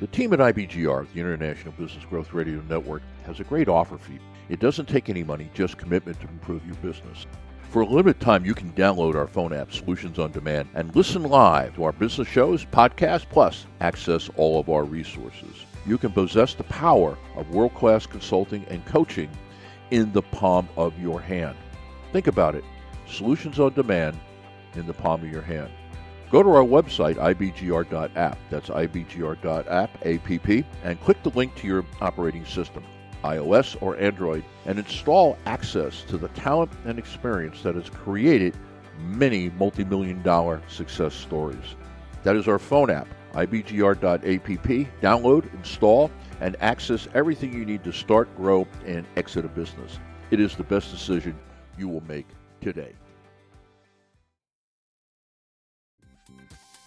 The team at IBGR, the International Business Growth Radio Network, has a great offer for you. It doesn't take any money, just commitment to improve your business. For a limited time, you can download our phone app, Solutions on Demand, and listen live to our business shows, podcasts, plus access all of our resources. You can possess the power of world class consulting and coaching in the palm of your hand. Think about it Solutions on Demand in the palm of your hand. Go to our website, ibgr.app. That's ibgr.app, app, and click the link to your operating system, iOS or Android, and install access to the talent and experience that has created many multi million dollar success stories. That is our phone app, ibgr.app. Download, install, and access everything you need to start, grow, and exit a business. It is the best decision you will make today.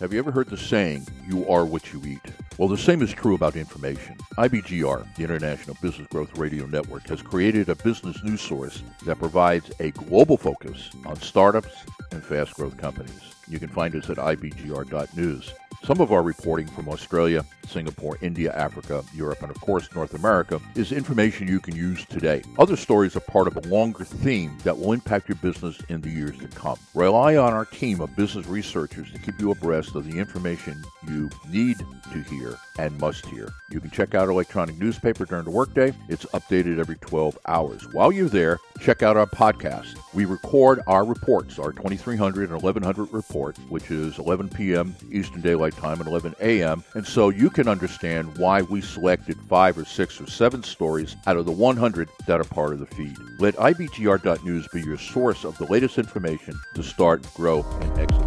Have you ever heard the saying, you are what you eat? Well, the same is true about information. IBGR, the International Business Growth Radio Network, has created a business news source that provides a global focus on startups and fast growth companies. You can find us at ibgr.news. Some of our reporting from Australia, Singapore, India, Africa, Europe, and of course North America is information you can use today. Other stories are part of a longer theme that will impact your business in the years to come. Rely on our team of business researchers to keep you abreast of the information you need to hear and must hear. You can check out our electronic newspaper during the workday. It's updated every 12 hours. While you're there, check out our podcast. We record our reports, our 2300 and 1100 report, which is 11 p.m. Eastern Daylight Time at 11 a.m. And so you can understand why we selected five or six or seven stories out of the 100 that are part of the feed. Let IBGR.news be your source of the latest information to start, grow, and exit.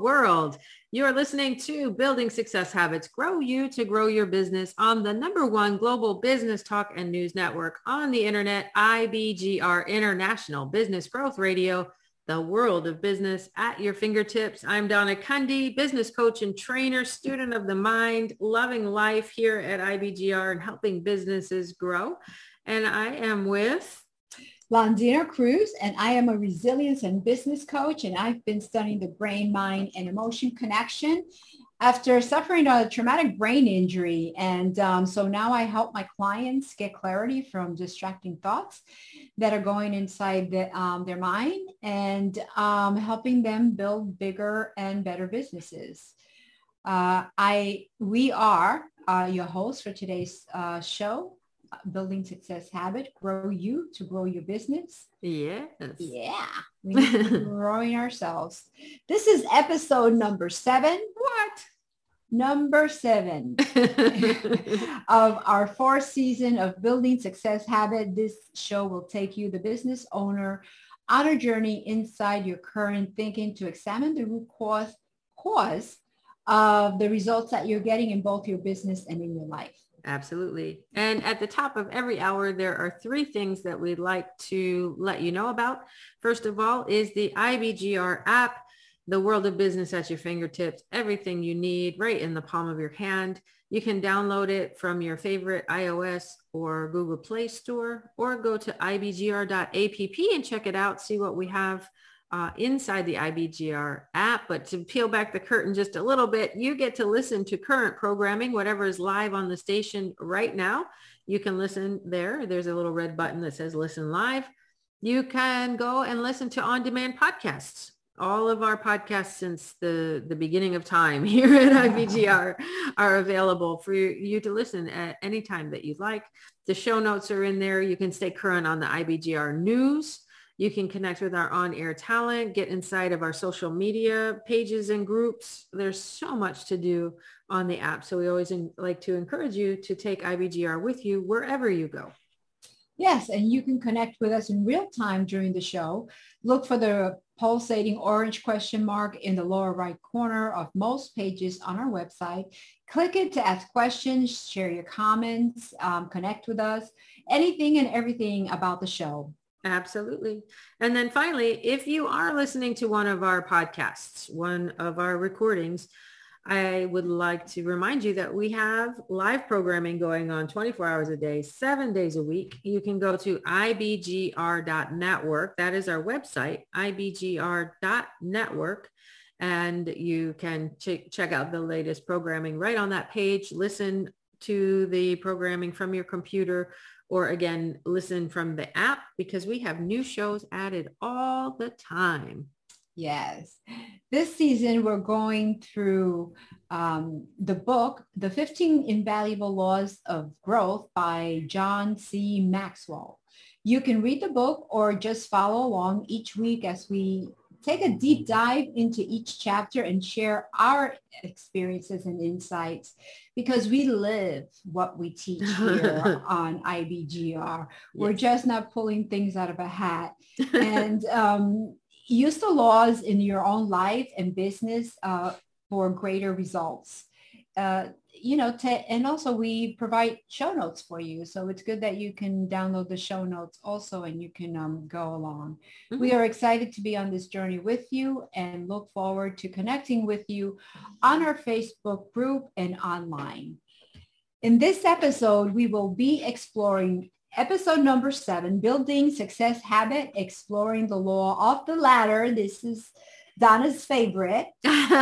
World, you are listening to Building Success Habits Grow You to Grow Your Business on the number one global business talk and news network on the internet, IBGR International Business Growth Radio, the world of business at your fingertips. I'm Donna Kunde, business coach and trainer, student of the mind, loving life here at IBGR and helping businesses grow. And I am with Londina Cruz, and I am a resilience and business coach, and I've been studying the brain, mind, and emotion connection after suffering a traumatic brain injury. And um, so now I help my clients get clarity from distracting thoughts that are going inside the, um, their mind and um, helping them build bigger and better businesses. Uh, I, we are uh, your hosts for today's uh, show building success habit, grow you to grow your business. Yes. Yeah. We're growing ourselves. This is episode number seven. What? Number seven of our fourth season of Building Success Habit. This show will take you, the business owner, on a journey inside your current thinking to examine the root cause, cause of the results that you're getting in both your business and in your life. Absolutely. And at the top of every hour, there are three things that we'd like to let you know about. First of all is the IBGR app, the world of business at your fingertips, everything you need right in the palm of your hand. You can download it from your favorite iOS or Google Play Store or go to ibgr.app and check it out, see what we have uh, inside the IBGR app. But to peel back the curtain just a little bit, you get to listen to current programming, whatever is live on the station right now. You can listen there. There's a little red button that says listen live. You can go and listen to on-demand podcasts. All of our podcasts since the, the beginning of time here at IBGR are available for you to listen at any time that you'd like. The show notes are in there. You can stay current on the IBGR news you can connect with our on-air talent, get inside of our social media pages and groups. There's so much to do on the app. So we always in, like to encourage you to take IBGR with you wherever you go. Yes, and you can connect with us in real time during the show. Look for the pulsating orange question mark in the lower right corner of most pages on our website. Click it to ask questions, share your comments, um, connect with us, anything and everything about the show. Absolutely. And then finally, if you are listening to one of our podcasts, one of our recordings, I would like to remind you that we have live programming going on 24 hours a day, seven days a week. You can go to ibgr.network. That is our website, ibgr.network. And you can ch- check out the latest programming right on that page. Listen to the programming from your computer or again, listen from the app because we have new shows added all the time. Yes. This season, we're going through um, the book, The 15 Invaluable Laws of Growth by John C. Maxwell. You can read the book or just follow along each week as we take a deep dive into each chapter and share our experiences and insights because we live what we teach here on IBGR. We're yes. just not pulling things out of a hat. And um, use the laws in your own life and business uh, for greater results. Uh, you know, to, and also we provide show notes for you. So it's good that you can download the show notes also and you can um, go along. Mm-hmm. We are excited to be on this journey with you and look forward to connecting with you on our Facebook group and online. In this episode, we will be exploring episode number seven, Building Success Habit, Exploring the Law of the Ladder. This is Donna's favorite. well,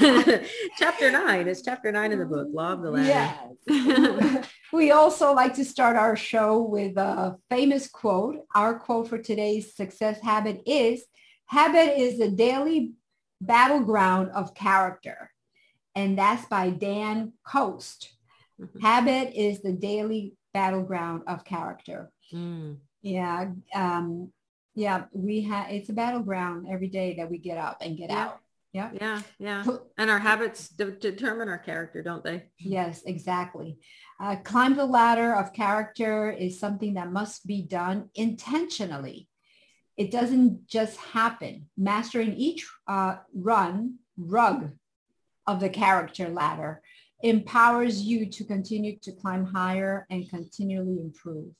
chapter nine is chapter nine in the book, Law of the Land. Yes. we also like to start our show with a famous quote. Our quote for today's success habit is, habit is the daily battleground of character. And that's by Dan Coats. Mm-hmm. Habit is the daily battleground of character. Mm. Yeah. Um, yeah. We have, it's a battleground every day that we get up and get yeah. out. Yeah. Yeah. Yeah. And our habits de- determine our character, don't they? Yes, exactly. Uh, climb the ladder of character is something that must be done intentionally. It doesn't just happen. Mastering each uh, run, rug of the character ladder empowers you to continue to climb higher and continually improve.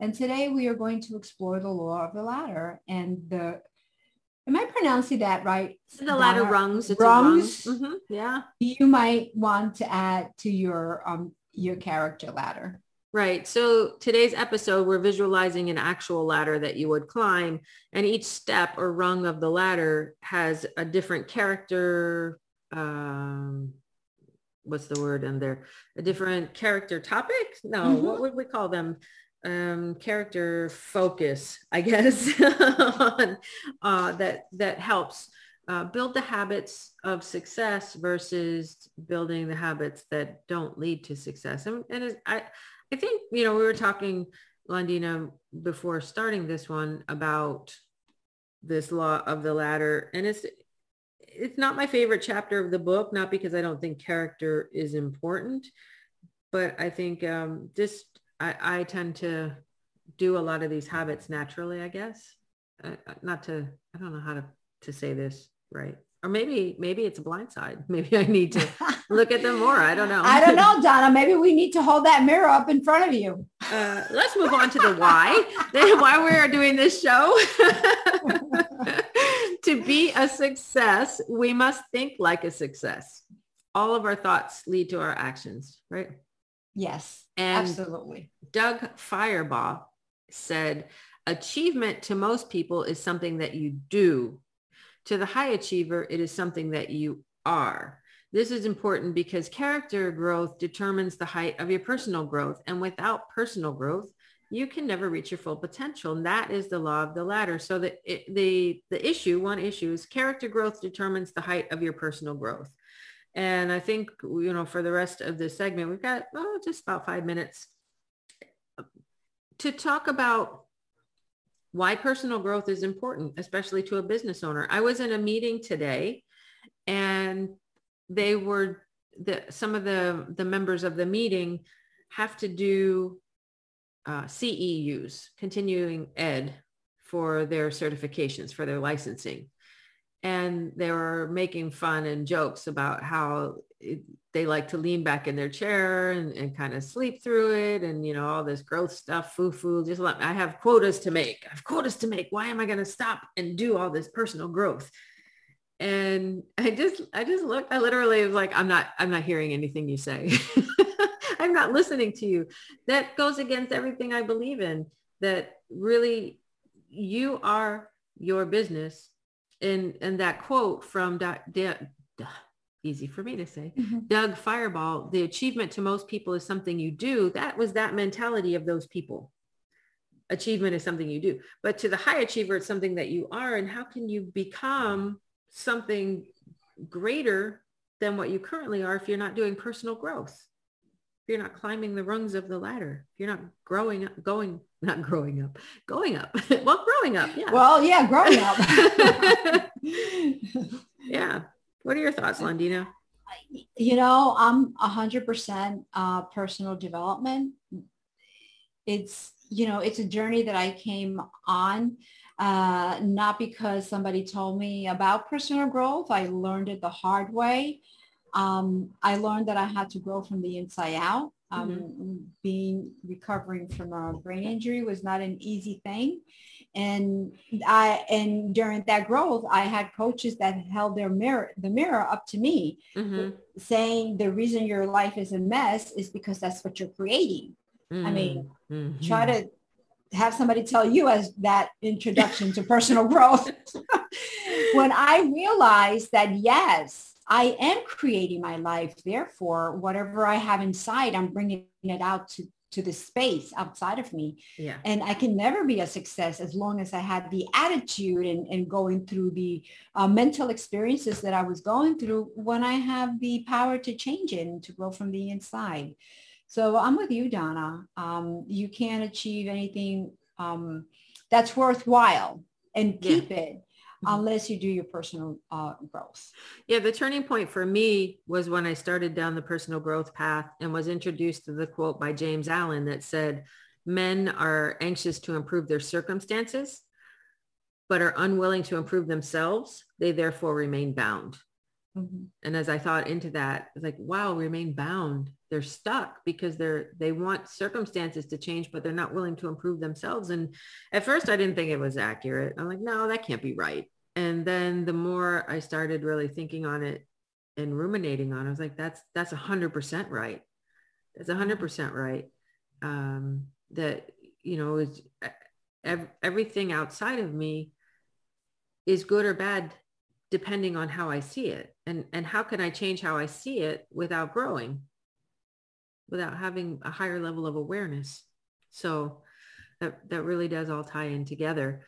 And today we are going to explore the law of the ladder and the, am I pronouncing that right? The ladder rungs. It's rungs. Mm-hmm. Yeah. You might want to add to your, um, your character ladder. Right. So today's episode, we're visualizing an actual ladder that you would climb and each step or rung of the ladder has a different character, um, what's the word in there? A different character topic? No, mm-hmm. what would we call them? Um, character focus, I guess, on, uh, that that helps uh, build the habits of success versus building the habits that don't lead to success. And, and I, I think you know we were talking, Londina, before starting this one about this law of the ladder, and it's it's not my favorite chapter of the book, not because I don't think character is important, but I think um, just I, I tend to do a lot of these habits naturally, I guess. Uh, not to, I don't know how to, to say this right. Or maybe, maybe it's a blind side. Maybe I need to look at them more. I don't know. I don't know, Donna. Maybe we need to hold that mirror up in front of you. Uh, let's move on to the why. why we are doing this show. to be a success, we must think like a success. All of our thoughts lead to our actions, right? Yes, and absolutely. Doug Firebaugh said, achievement to most people is something that you do. To the high achiever, it is something that you are. This is important because character growth determines the height of your personal growth. And without personal growth, you can never reach your full potential. And that is the law of the ladder. So the, the, the issue, one issue is character growth determines the height of your personal growth. And I think, you know, for the rest of this segment, we've got oh, just about five minutes to talk about why personal growth is important, especially to a business owner. I was in a meeting today and they were the some of the the members of the meeting have to do uh, CEUs, continuing ed, for their certifications, for their licensing. And they were making fun and jokes about how it, they like to lean back in their chair and, and kind of sleep through it and, you know, all this growth stuff, foo-foo, just let me, I have quotas to make. I have quotas to make. Why am I going to stop and do all this personal growth? And I just, I just looked, I literally was like, I'm not, I'm not hearing anything you say. I'm not listening to you. That goes against everything I believe in that really you are your business. And, and that quote from da, da, easy for me to say, mm-hmm. Doug Firebaugh, the achievement to most people is something you do. That was that mentality of those people. Achievement is something you do. But to the high achiever, it's something that you are. And how can you become something greater than what you currently are if you're not doing personal growth? If you're not climbing the rungs of the ladder, if you're not growing up, going, not growing up, going up. well, growing up. Yeah. Well, yeah, growing up. yeah. What are your thoughts, Londina? You know, I'm a hundred percent uh, personal development. It's, you know, it's a journey that I came on, uh, not because somebody told me about personal growth. I learned it the hard way. Um, I learned that I had to grow from the inside out. Um, mm-hmm. Being recovering from a brain injury was not an easy thing, and I and during that growth, I had coaches that held their mirror the mirror up to me, mm-hmm. saying the reason your life is a mess is because that's what you're creating. Mm-hmm. I mean, mm-hmm. try to have somebody tell you as that introduction to personal growth. when I realized that yes, I am creating my life. Therefore, whatever I have inside, I'm bringing it out to, to the space outside of me. Yeah. And I can never be a success as long as I had the attitude and, and going through the uh, mental experiences that I was going through when I have the power to change it and to grow from the inside. So I'm with you, Donna. Um, you can't achieve anything um, that's worthwhile and keep yeah. it. Unless you do your personal uh, growth. Yeah, the turning point for me was when I started down the personal growth path and was introduced to the quote by James Allen that said, men are anxious to improve their circumstances, but are unwilling to improve themselves. They therefore remain bound. Mm-hmm. And as I thought into that, it's like, wow, remain bound. They're stuck because they're they want circumstances to change, but they're not willing to improve themselves. And at first I didn't think it was accurate. I'm like, no, that can't be right and then the more I started really thinking on it and ruminating on, it, I was like, that's that's a hundred percent right. That's a hundred percent right. Um, that you know is ev- everything outside of me is good or bad depending on how I see it, and and how can I change how I see it without growing, without having a higher level of awareness. So that that really does all tie in together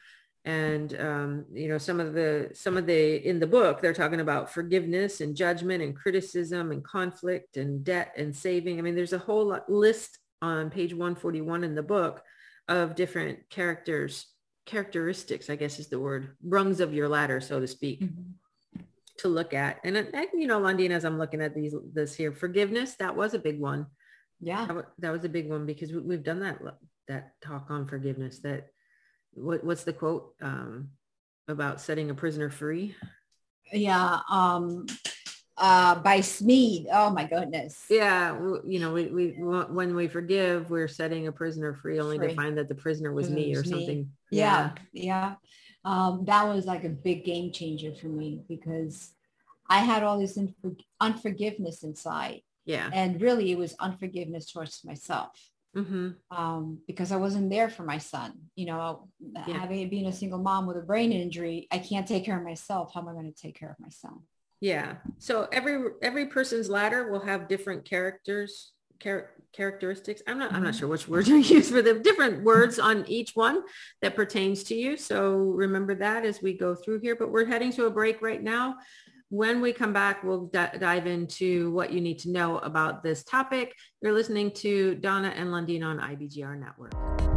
and um, you know some of the some of the in the book they're talking about forgiveness and judgment and criticism and conflict and debt and saving. I mean there's a whole list on page 141 in the book of different characters characteristics i guess is the word rungs of your ladder so to speak mm-hmm. to look at. And I, you know londina as i'm looking at these this here forgiveness that was a big one. Yeah. That, that was a big one because we, we've done that that talk on forgiveness that what, what's the quote um, about setting a prisoner free? Yeah. Um, uh, by Smead. Oh my goodness. Yeah. You know, we, we, when we forgive, we're setting a prisoner free only free. to find that the prisoner was me or something. Yeah. Yeah. yeah. Um, that was like a big game changer for me because I had all this unforgiveness inside. Yeah. And really it was unforgiveness towards myself mm-hmm. um, because I wasn't there for my son. You know, yeah. having being a single mom with a brain injury, I can't take care of myself. How am I going to take care of my son? Yeah. So every every person's ladder will have different characters, char- characteristics. I'm not. I'm not mm-hmm. sure which words are use for the different words on each one that pertains to you. So remember that as we go through here. But we're heading to a break right now. When we come back, we'll d- dive into what you need to know about this topic. You're listening to Donna and Lundin on IBGR Network.